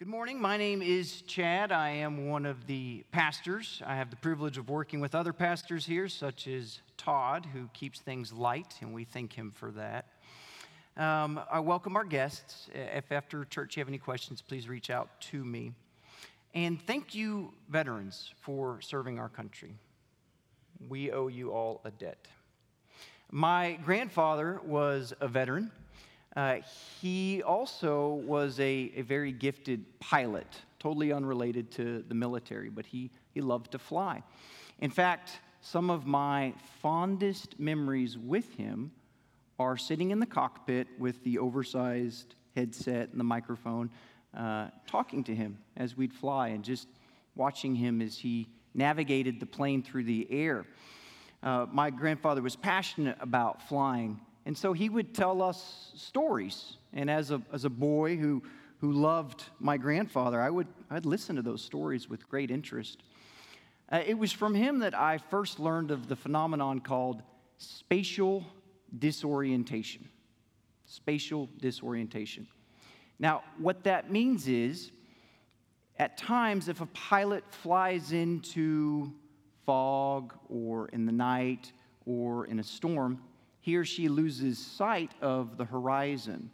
Good morning. My name is Chad. I am one of the pastors. I have the privilege of working with other pastors here, such as Todd, who keeps things light, and we thank him for that. Um, I welcome our guests. If after church you have any questions, please reach out to me. And thank you, veterans, for serving our country. We owe you all a debt. My grandfather was a veteran. Uh, he also was a, a very gifted pilot, totally unrelated to the military, but he, he loved to fly. In fact, some of my fondest memories with him are sitting in the cockpit with the oversized headset and the microphone, uh, talking to him as we'd fly and just watching him as he navigated the plane through the air. Uh, my grandfather was passionate about flying and so he would tell us stories. And as a, as a boy who, who loved my grandfather, I would I'd listen to those stories with great interest. Uh, it was from him that I first learned of the phenomenon called spatial disorientation. Spatial disorientation. Now, what that means is, at times, if a pilot flies into fog or in the night or in a storm, he or she loses sight of the horizon.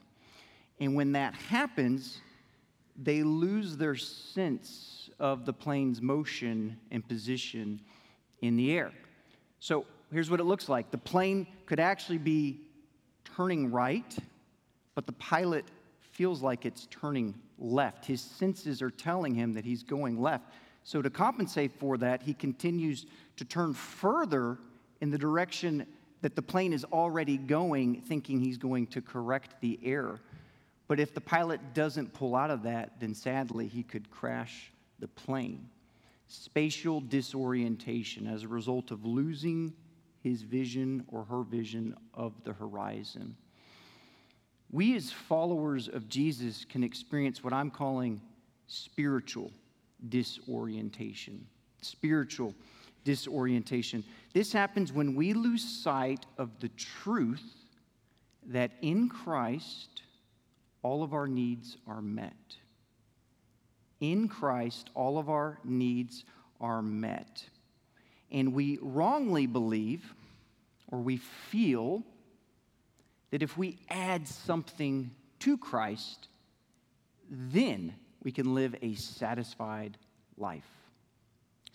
And when that happens, they lose their sense of the plane's motion and position in the air. So here's what it looks like the plane could actually be turning right, but the pilot feels like it's turning left. His senses are telling him that he's going left. So, to compensate for that, he continues to turn further in the direction that the plane is already going thinking he's going to correct the error. But if the pilot doesn't pull out of that, then sadly he could crash the plane. Spatial disorientation as a result of losing his vision or her vision of the horizon. We, as followers of Jesus, can experience what I'm calling spiritual disorientation. Spiritual disorientation. This happens when we lose sight of the truth that in Christ all of our needs are met. In Christ, all of our needs are met. And we wrongly believe or we feel that if we add something to Christ, then we can live a satisfied life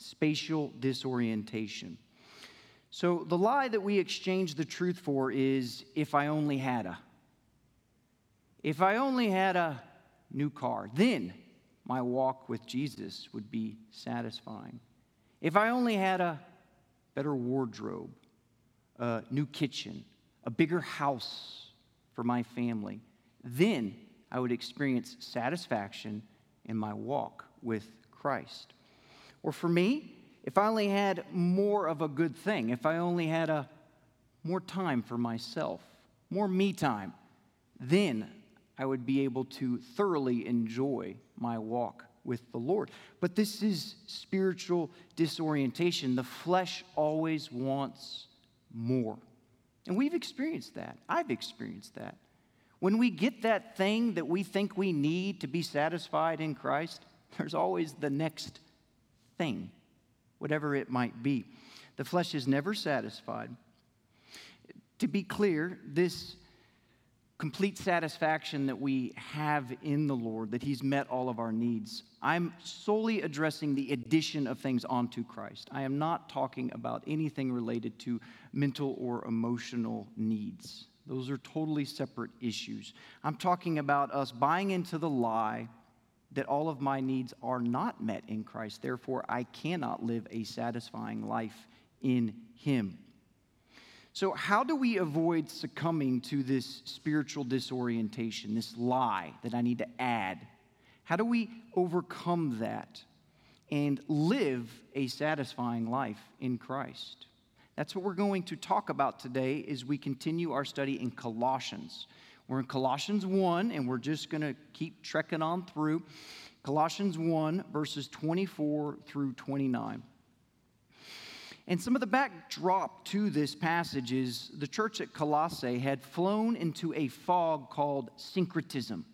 spatial disorientation. So, the lie that we exchange the truth for is if I only had a. If I only had a new car, then my walk with Jesus would be satisfying. If I only had a better wardrobe, a new kitchen, a bigger house for my family, then I would experience satisfaction in my walk with Christ. Or for me, if I only had more of a good thing, if I only had a more time for myself, more me time, then I would be able to thoroughly enjoy my walk with the Lord. But this is spiritual disorientation. The flesh always wants more. And we've experienced that. I've experienced that. When we get that thing that we think we need to be satisfied in Christ, there's always the next thing, whatever it might be. The flesh is never satisfied. To be clear, this complete satisfaction that we have in the Lord, that He's met all of our needs, I'm solely addressing the addition of things onto Christ. I am not talking about anything related to mental or emotional needs. Those are totally separate issues. I'm talking about us buying into the lie that all of my needs are not met in Christ. Therefore, I cannot live a satisfying life in Him. So, how do we avoid succumbing to this spiritual disorientation, this lie that I need to add? How do we overcome that and live a satisfying life in Christ? That's what we're going to talk about today as we continue our study in Colossians. We're in Colossians 1, and we're just going to keep trekking on through. Colossians 1, verses 24 through 29. And some of the backdrop to this passage is the church at Colossae had flown into a fog called syncretism.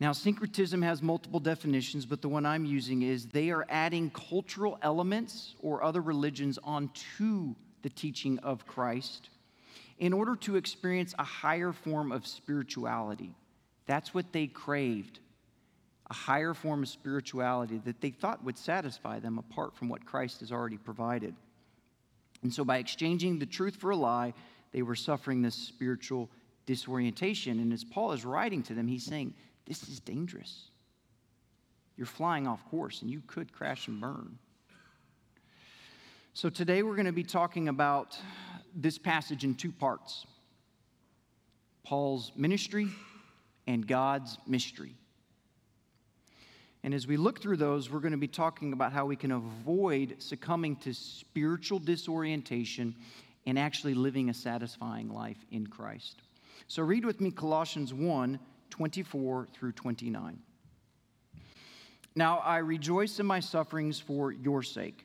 Now, syncretism has multiple definitions, but the one I'm using is they are adding cultural elements or other religions onto the teaching of Christ in order to experience a higher form of spirituality. That's what they craved a higher form of spirituality that they thought would satisfy them apart from what Christ has already provided. And so, by exchanging the truth for a lie, they were suffering this spiritual disorientation. And as Paul is writing to them, he's saying, This is dangerous. You're flying off course and you could crash and burn. So, today we're going to be talking about this passage in two parts Paul's ministry and God's mystery. And as we look through those, we're going to be talking about how we can avoid succumbing to spiritual disorientation and actually living a satisfying life in Christ. So read with me Colossians 1 24 through 29. Now I rejoice in my sufferings for your sake,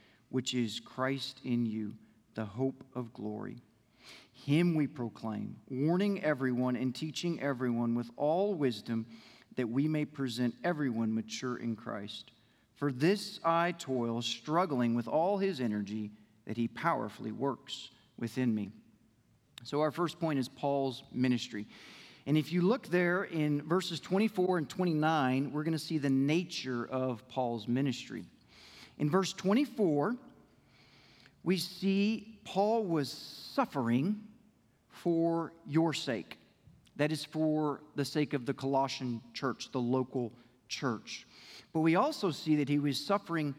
which is Christ in you, the hope of glory. Him we proclaim, warning everyone and teaching everyone with all wisdom that we may present everyone mature in Christ. For this I toil, struggling with all his energy that he powerfully works within me. So, our first point is Paul's ministry. And if you look there in verses 24 and 29, we're going to see the nature of Paul's ministry. In verse 24, we see Paul was suffering for your sake. That is for the sake of the Colossian church, the local church. But we also see that he was suffering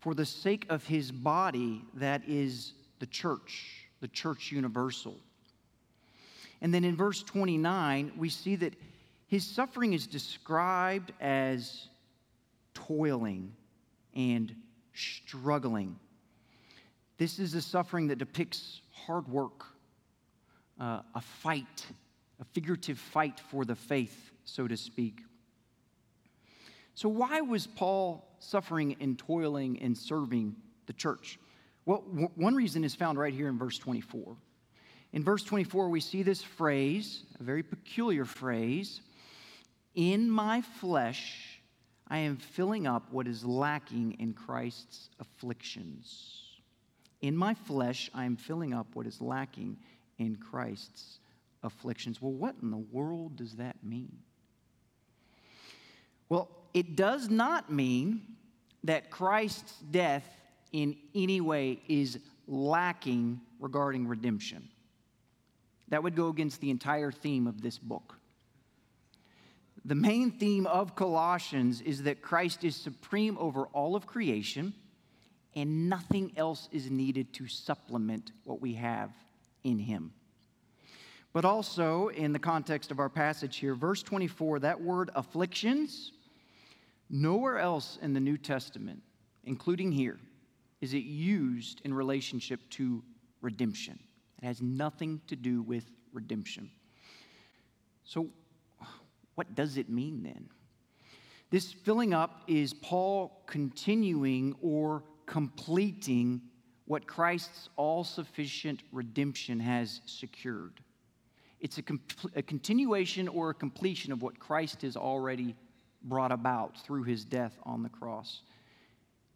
for the sake of his body, that is the church, the church universal. And then in verse 29, we see that his suffering is described as toiling and struggling. This is a suffering that depicts hard work, uh, a fight, a figurative fight for the faith, so to speak. So, why was Paul suffering and toiling and serving the church? Well, w- one reason is found right here in verse 24. In verse 24, we see this phrase, a very peculiar phrase In my flesh, I am filling up what is lacking in Christ's afflictions. In my flesh, I am filling up what is lacking in Christ's afflictions. Well, what in the world does that mean? Well, it does not mean that Christ's death in any way is lacking regarding redemption. That would go against the entire theme of this book. The main theme of Colossians is that Christ is supreme over all of creation, and nothing else is needed to supplement what we have in him. But also, in the context of our passage here, verse 24, that word afflictions, nowhere else in the New Testament, including here, is it used in relationship to redemption. It has nothing to do with redemption. So, what does it mean then? This filling up is Paul continuing or completing what Christ's all sufficient redemption has secured. It's a, a, continuation or a completion of what Christ has already brought about through his death on the cross.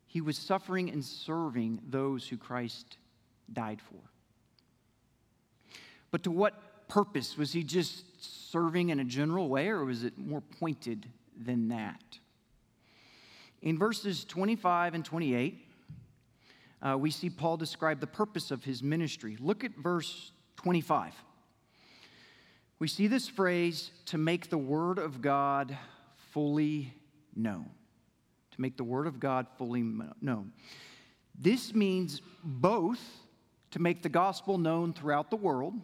He was suffering and serving those who Christ died for. But to what purpose? Was he just serving in a general way, or was it more pointed than that? In verses 25 and 28, uh, we see Paul describe the purpose of his ministry. Look at verse 25. We see this phrase to make the word of God fully known. To make the word of God fully known. This means both to make the gospel known throughout the world,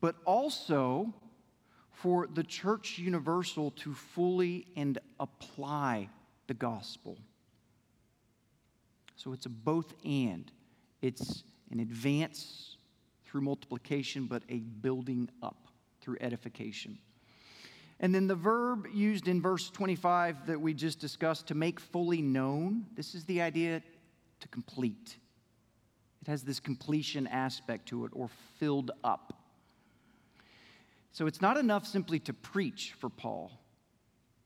but also for the church universal to fully and apply the gospel. So it's a both and. It's an advance through multiplication, but a building up through edification. And then the verb used in verse 25 that we just discussed, to make fully known, this is the idea to complete. It has this completion aspect to it, or filled up. So it's not enough simply to preach for Paul.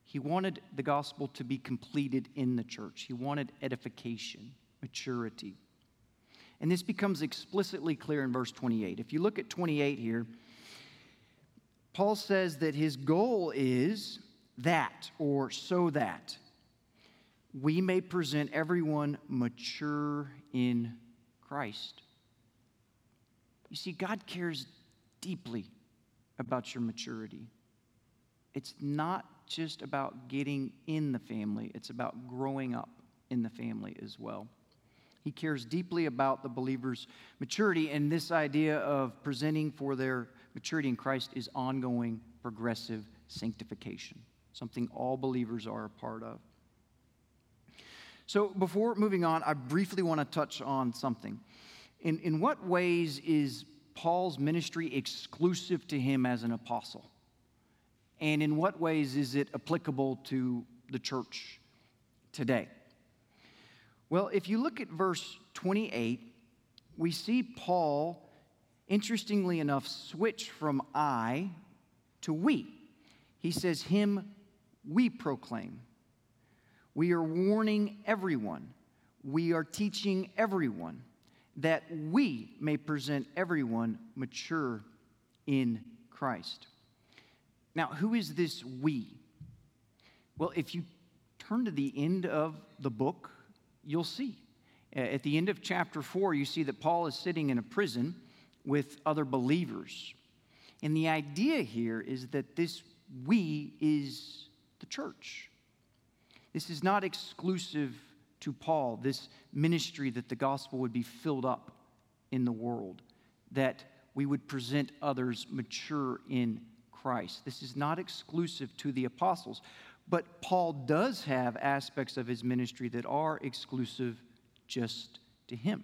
He wanted the gospel to be completed in the church, he wanted edification, maturity. And this becomes explicitly clear in verse 28. If you look at 28 here, Paul says that his goal is that, or so that, we may present everyone mature in Christ. You see, God cares deeply about your maturity. It's not just about getting in the family, it's about growing up in the family as well. He cares deeply about the believer's maturity, and this idea of presenting for their maturity in Christ is ongoing, progressive sanctification, something all believers are a part of. So, before moving on, I briefly want to touch on something. In, in what ways is Paul's ministry exclusive to him as an apostle? And in what ways is it applicable to the church today? Well, if you look at verse 28, we see Paul, interestingly enough, switch from I to we. He says, Him we proclaim. We are warning everyone. We are teaching everyone that we may present everyone mature in Christ. Now, who is this we? Well, if you turn to the end of the book, you'll see. Uh, at the end of chapter 4, you see that Paul is sitting in a prison with other believers. And the idea here is that this we is the church. This is not exclusive to Paul, this ministry that the gospel would be filled up in the world, that we would present others mature in Christ. This is not exclusive to the apostles, but Paul does have aspects of his ministry that are exclusive just to him.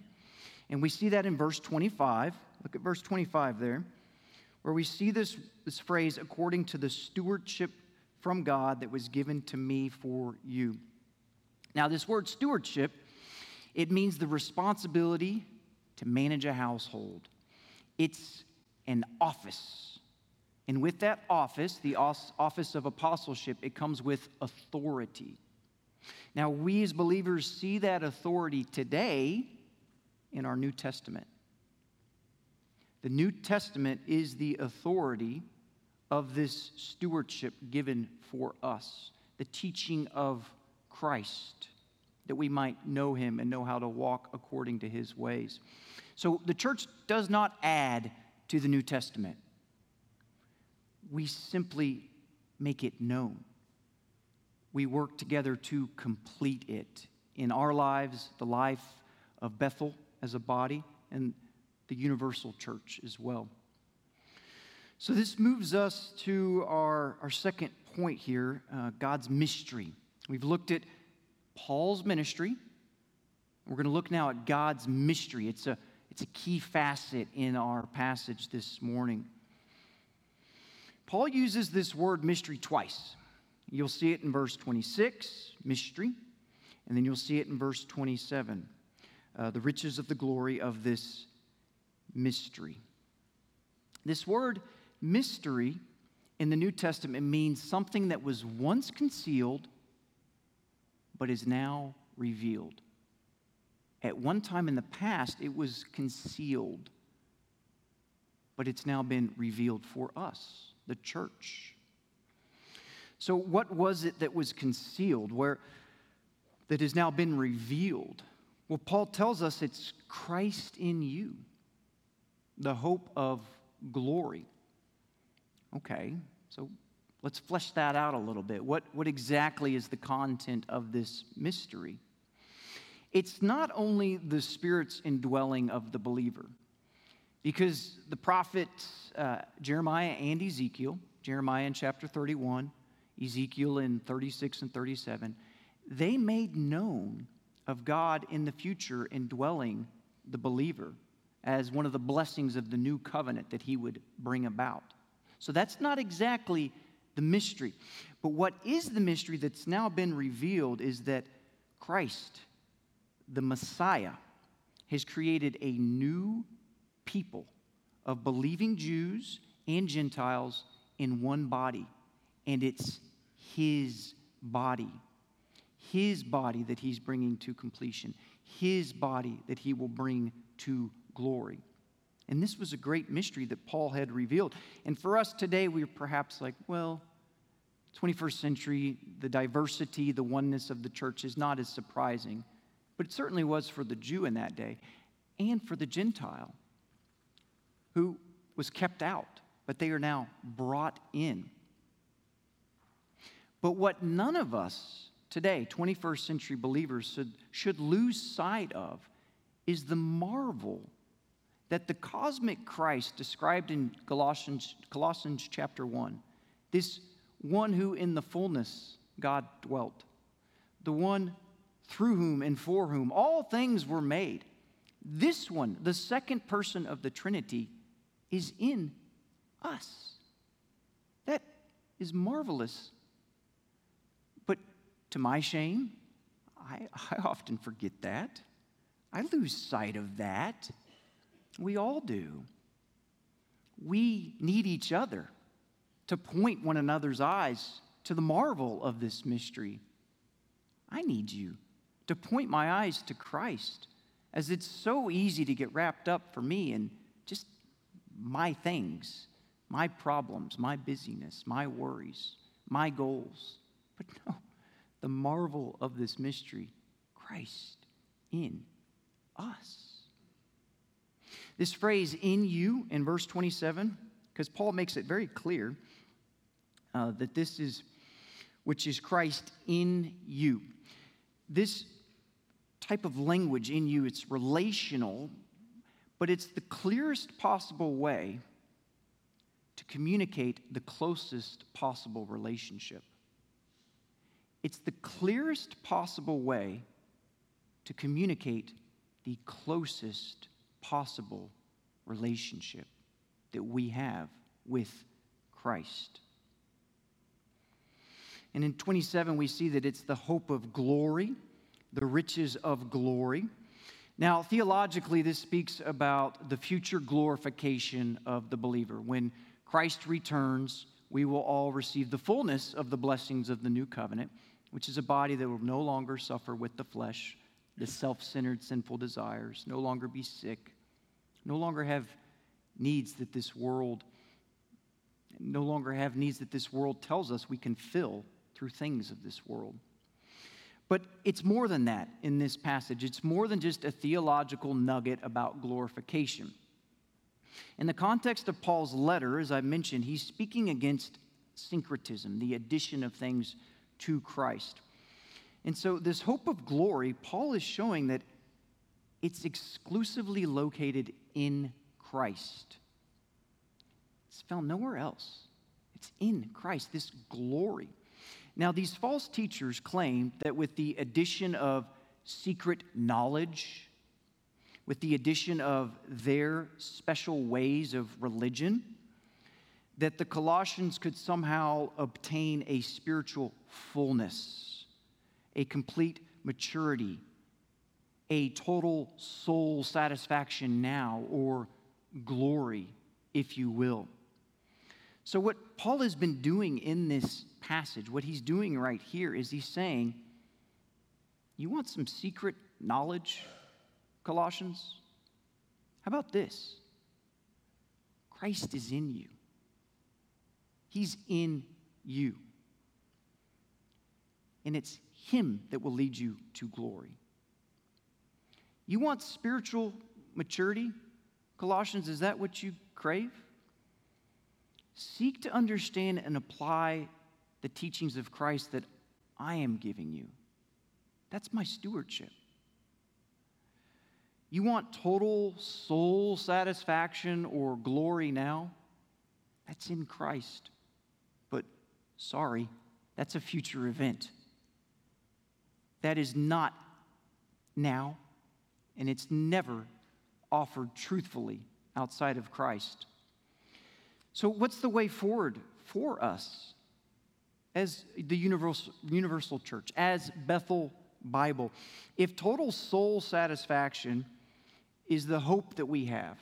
And we see that in verse 25. Look at verse 25 there, where we see this, this phrase, according to the stewardship from God that was given to me for you. Now, this word stewardship, it means the responsibility to manage a household. It's an office. And with that office, the office of apostleship, it comes with authority. Now, we as believers see that authority today in our New Testament. The New Testament is the authority of this stewardship given for us, the teaching of Christ, that we might know him and know how to walk according to his ways. So the church does not add to the New Testament, we simply make it known. We work together to complete it in our lives, the life of Bethel as a body, and the universal church as well. So, this moves us to our, our second point here uh, God's mystery. We've looked at Paul's ministry. We're going to look now at God's mystery. It's a, it's a key facet in our passage this morning. Paul uses this word mystery twice. You'll see it in verse 26, mystery, and then you'll see it in verse 27, uh, the riches of the glory of this mystery. This word mystery in the New Testament means something that was once concealed but is now revealed. At one time in the past, it was concealed, but it's now been revealed for us, the church. So, what was it that was concealed, where that has now been revealed? Well, Paul tells us it's Christ in you, the hope of glory. Okay, so let's flesh that out a little bit. What, what exactly is the content of this mystery? It's not only the Spirit's indwelling of the believer, because the prophets uh, Jeremiah and Ezekiel Jeremiah in chapter 31, Ezekiel in 36 and 37, they made known of God in the future indwelling the believer as one of the blessings of the new covenant that he would bring about. So that's not exactly the mystery. But what is the mystery that's now been revealed is that Christ, the Messiah, has created a new people of believing Jews and Gentiles in one body, and it's His body. His body that He's bringing to completion, His body that He will bring to glory. And this was a great mystery that Paul had revealed. And for us today, we're perhaps like, well, 21st century, the diversity, the oneness of the church is not as surprising. But it certainly was for the Jew in that day and for the Gentile who was kept out, but they are now brought in. But what none of us today, 21st century believers, should, should lose sight of is the marvel that the cosmic Christ described in Colossians, Colossians chapter 1, this one who in the fullness God dwelt, the one through whom and for whom all things were made, this one, the second person of the Trinity, is in us. That is marvelous. But to my shame, I, I often forget that. I lose sight of that. We all do. We need each other to point one another's eyes to the marvel of this mystery. I need you to point my eyes to Christ, as it's so easy to get wrapped up for me in just my things, my problems, my busyness, my worries, my goals. But no, the marvel of this mystery Christ in us. This phrase, in you, in verse 27, because Paul makes it very clear uh, that this is, which is Christ in you. This type of language in you, it's relational, but it's the clearest possible way to communicate the closest possible relationship. It's the clearest possible way to communicate the closest possible relationship that we have with Christ. And in 27, we see that it's the hope of glory, the riches of glory. Now, theologically, this speaks about the future glorification of the believer. When Christ returns, we will all receive the fullness of the blessings of the new covenant, which is a body that will no longer suffer with the flesh, the self centered, sinful desires, no longer be sick, no longer have needs that this world no longer have needs that this world tells us we can fill through things of this world. But it's more than that in this passage. It's more than just a theological nugget about glorification. In the context of Paul's letter, as I mentioned, he's speaking against syncretism, the addition of things to Christ. And so, this hope of glory, Paul is showing that it's exclusively located in Christ. It's found nowhere else. It's in Christ, this glory. Now, these false teachers claim that with the addition of secret knowledge, with the addition of their special ways of religion, that the Colossians could somehow obtain a spiritual fullness, a complete maturity, a total soul satisfaction now, or glory, if you will. So, what Paul has been doing in this passage, what he's doing right here, is he's saying, You want some secret knowledge, Colossians? How about this? Christ is in you, He's in you. And it's Him that will lead you to glory. You want spiritual maturity? Colossians, is that what you crave? Seek to understand and apply the teachings of Christ that I am giving you. That's my stewardship. You want total soul satisfaction or glory now? That's in Christ. But sorry, that's a future event. That is not now, and it's never offered truthfully outside of Christ. So, what's the way forward for us as the universal, universal church, as Bethel Bible? If total soul satisfaction is the hope that we have,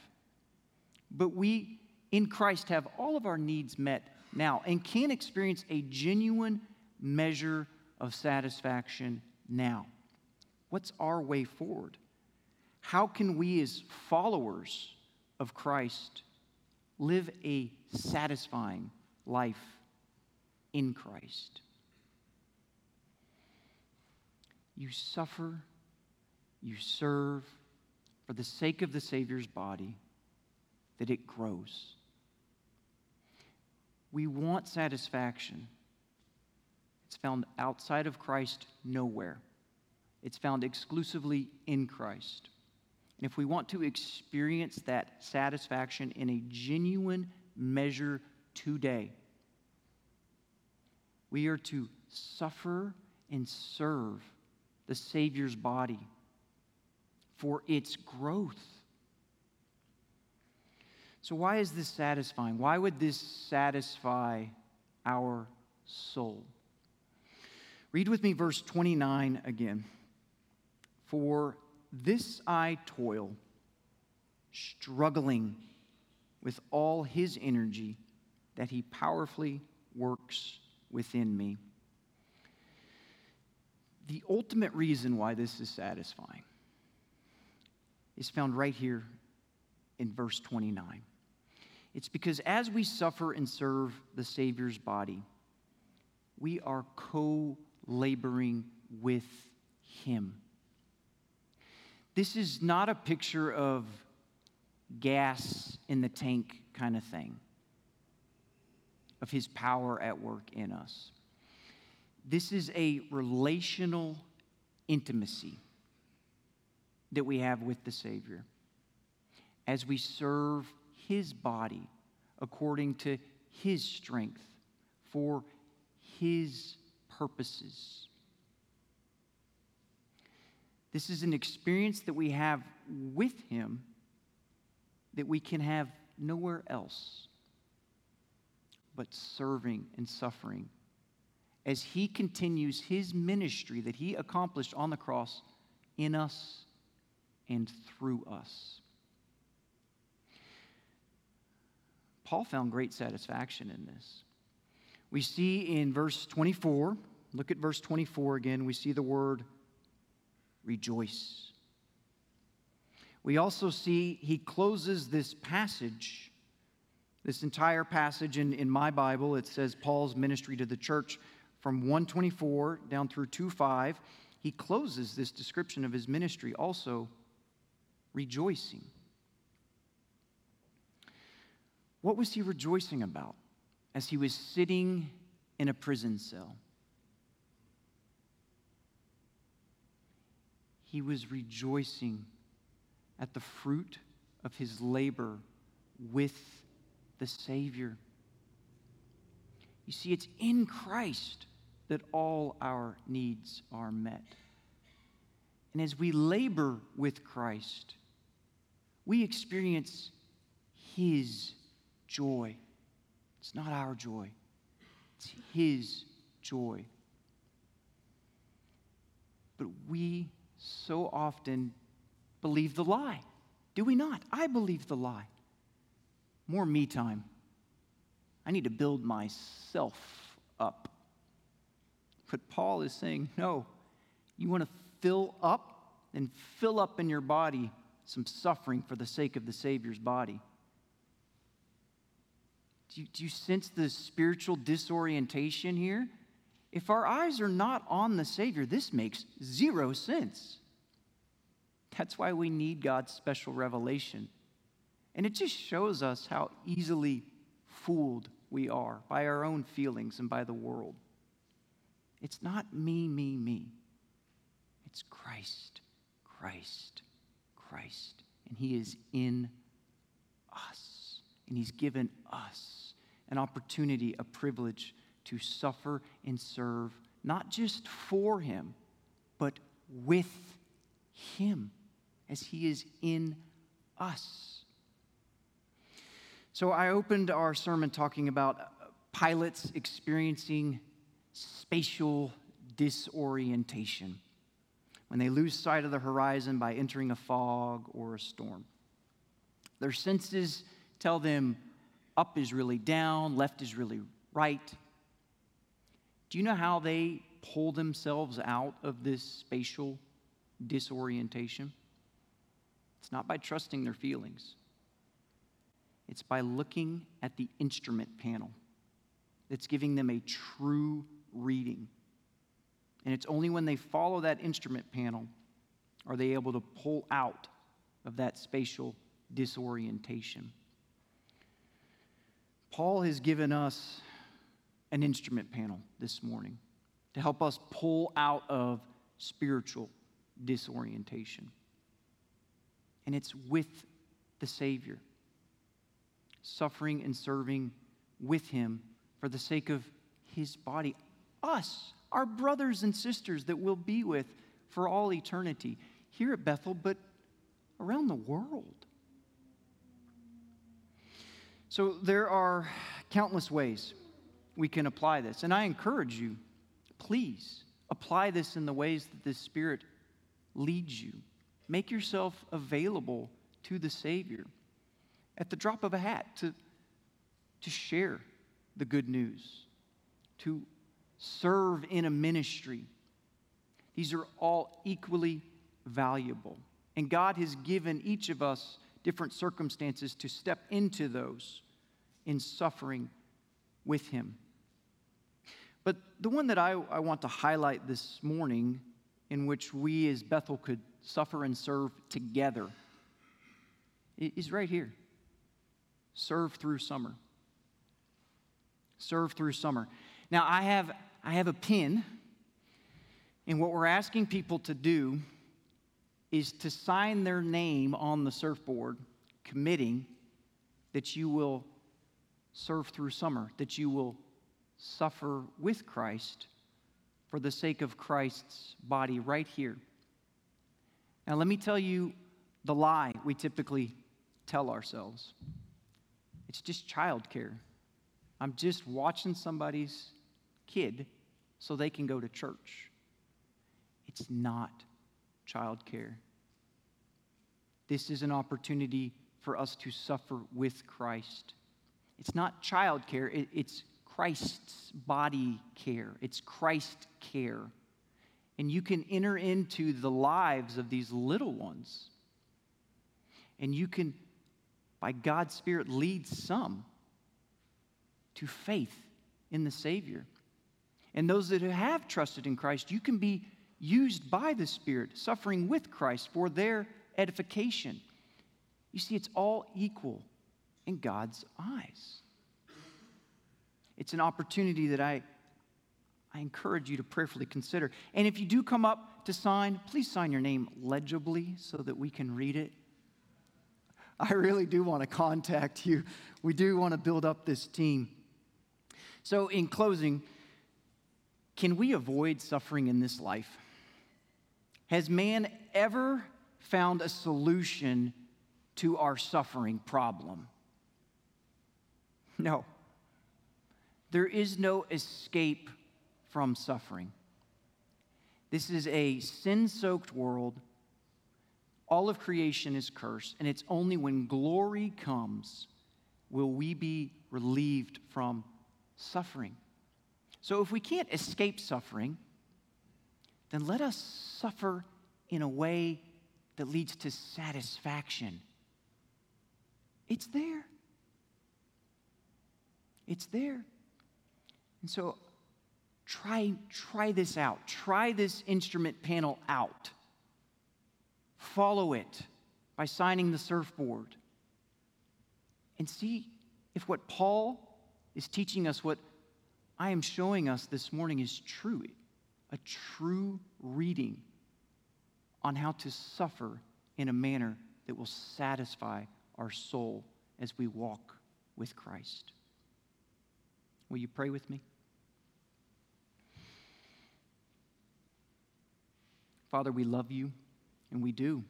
but we in Christ have all of our needs met now and can experience a genuine measure of satisfaction now. What's our way forward? How can we, as followers of Christ, live a satisfying life in Christ? You suffer, you serve for the sake of the Savior's body, that it grows. We want satisfaction. It's found outside of Christ nowhere. It's found exclusively in Christ. And if we want to experience that satisfaction in a genuine measure today, we are to suffer and serve the Savior's body for its growth. So, why is this satisfying? Why would this satisfy our soul? Read with me verse 29 again. For this I toil, struggling with all his energy that he powerfully works within me. The ultimate reason why this is satisfying is found right here in verse 29. It's because as we suffer and serve the Savior's body, we are co laboring with Him. This is not a picture of gas in the tank kind of thing, of His power at work in us. This is a relational intimacy that we have with the Savior as we serve His body according to His strength for His purposes. This is an experience that we have with Him that we can have nowhere else but serving and suffering as He continues His ministry that He accomplished on the cross in us and through us. Paul found great satisfaction in this. We see in verse 24, look at verse 24 again, we see the word rejoice. We also see he closes this passage, this entire passage in, in my Bible. It says Paul's ministry to the church from 124 down through 25. He closes this description of his ministry also rejoicing. What was he rejoicing about as he was sitting in a prison cell? He was rejoicing at the fruit of his labor with the Savior. You see, it's in Christ that all our needs are met. And as we labor with Christ, we experience His joy. It's not our joy, it's His joy. But we so often believe the lie. Do we not? I believe the lie. More me time. I need to build myself up. But Paul is saying, no, you want to fill up and fill up in your body some suffering for the sake of the Savior's body. Do you, do you sense the spiritual disorientation here? If our eyes are not on the Savior, this makes zero sense. That's why we need God's special revelation. And it just shows us how easily fooled we are by our own feelings and by the world. It's not me, me, me. It's Christ, Christ, Christ. And He is in us. And He's given us an opportunity, a privilege to suffer and serve, not just for him, but with him as he is in us. So I opened our sermon talking about pilots experiencing spatial disorientation when they lose sight of the horizon by entering a fog or a storm. Their senses tell them up is really down, left is really right. Do you know how they pull themselves out of this spatial disorientation? It's not by trusting their feelings, it's by looking at the instrument panel that's giving them a true reading. And it's only when they follow that instrument panel are they able to pull out of that spatial disorientation. Paul has given us an instrument panel this morning to help us pull out of spiritual disorientation. And it's with the Savior, suffering and serving with Him for the sake of His body, us, our brothers and sisters that we'll be with for all eternity here at Bethel, but around the world. So there are countless ways we can apply this. And I encourage you, please apply this in the ways that the Spirit leads you. Make yourself available to the Savior at the drop of a hat to, to share the good news, to serve in a ministry. These are all equally valuable. And God has given each of us different circumstances to step into those in suffering with Him. But the one that I, I want to highlight this morning, in which we as Bethel could suffer and serve together, is right here serve through summer. Serve through summer. Now, I have, I have a pin, and what we're asking people to do is to sign their name on the surfboard, committing that you will serve through summer, that you will suffer with Christ for the sake of Christ's body right here. Now, let me tell you the lie we typically tell ourselves it's just childcare. I'm just watching somebody's kid so they can go to church. It's not childcare. This is an opportunity for us to suffer with Christ. It's not childcare, it's Christ's body care, it's Christ care. And you can enter into the lives of these little ones. And you can, by God's Spirit, lead some to faith in the Savior. And those that have trusted in Christ, you can be used by the Spirit, suffering with Christ for their edification. You see, it's all equal in God's eyes. It's an opportunity that I, I encourage you to prayerfully consider. And if you do come up to sign, please sign your name legibly so that we can read it. I really do want to contact you. We do want to build up this team. So, in closing, can we avoid suffering in this life? Has man ever found a solution to our suffering problem? No. There is no escape from suffering. This is a sin soaked world. All of creation is cursed, and it's only when glory comes will we be relieved from suffering. So, if we can't escape suffering, then let us suffer in a way that leads to satisfaction. It's there. It's there. And so try, try this out. Try this instrument panel out. Follow it by signing the surfboard. And see if what Paul is teaching us, what I am showing us this morning, is true a true reading on how to suffer in a manner that will satisfy our soul as we walk with Christ. Will you pray with me? Father, we love you, and we do.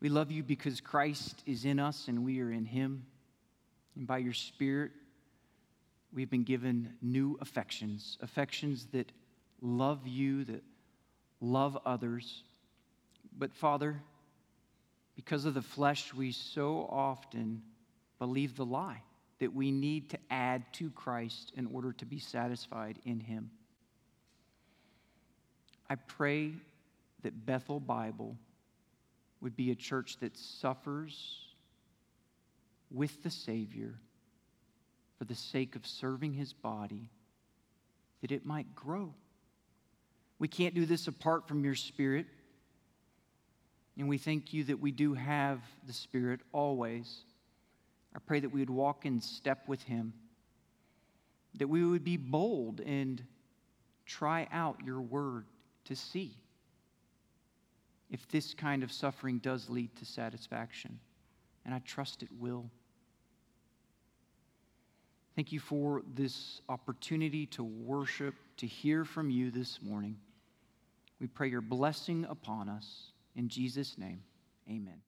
We love you because Christ is in us and we are in him. And by your Spirit, we've been given new affections, affections that love you, that love others. But Father, because of the flesh, we so often believe the lie that we need to add to Christ in order to be satisfied in him. I pray that Bethel Bible would be a church that suffers with the Savior for the sake of serving his body, that it might grow. We can't do this apart from your Spirit. And we thank you that we do have the Spirit always. I pray that we would walk in step with him, that we would be bold and try out your word to see if this kind of suffering does lead to satisfaction. And I trust it will. Thank you for this opportunity to worship, to hear from you this morning. We pray your blessing upon us. In Jesus' name, amen.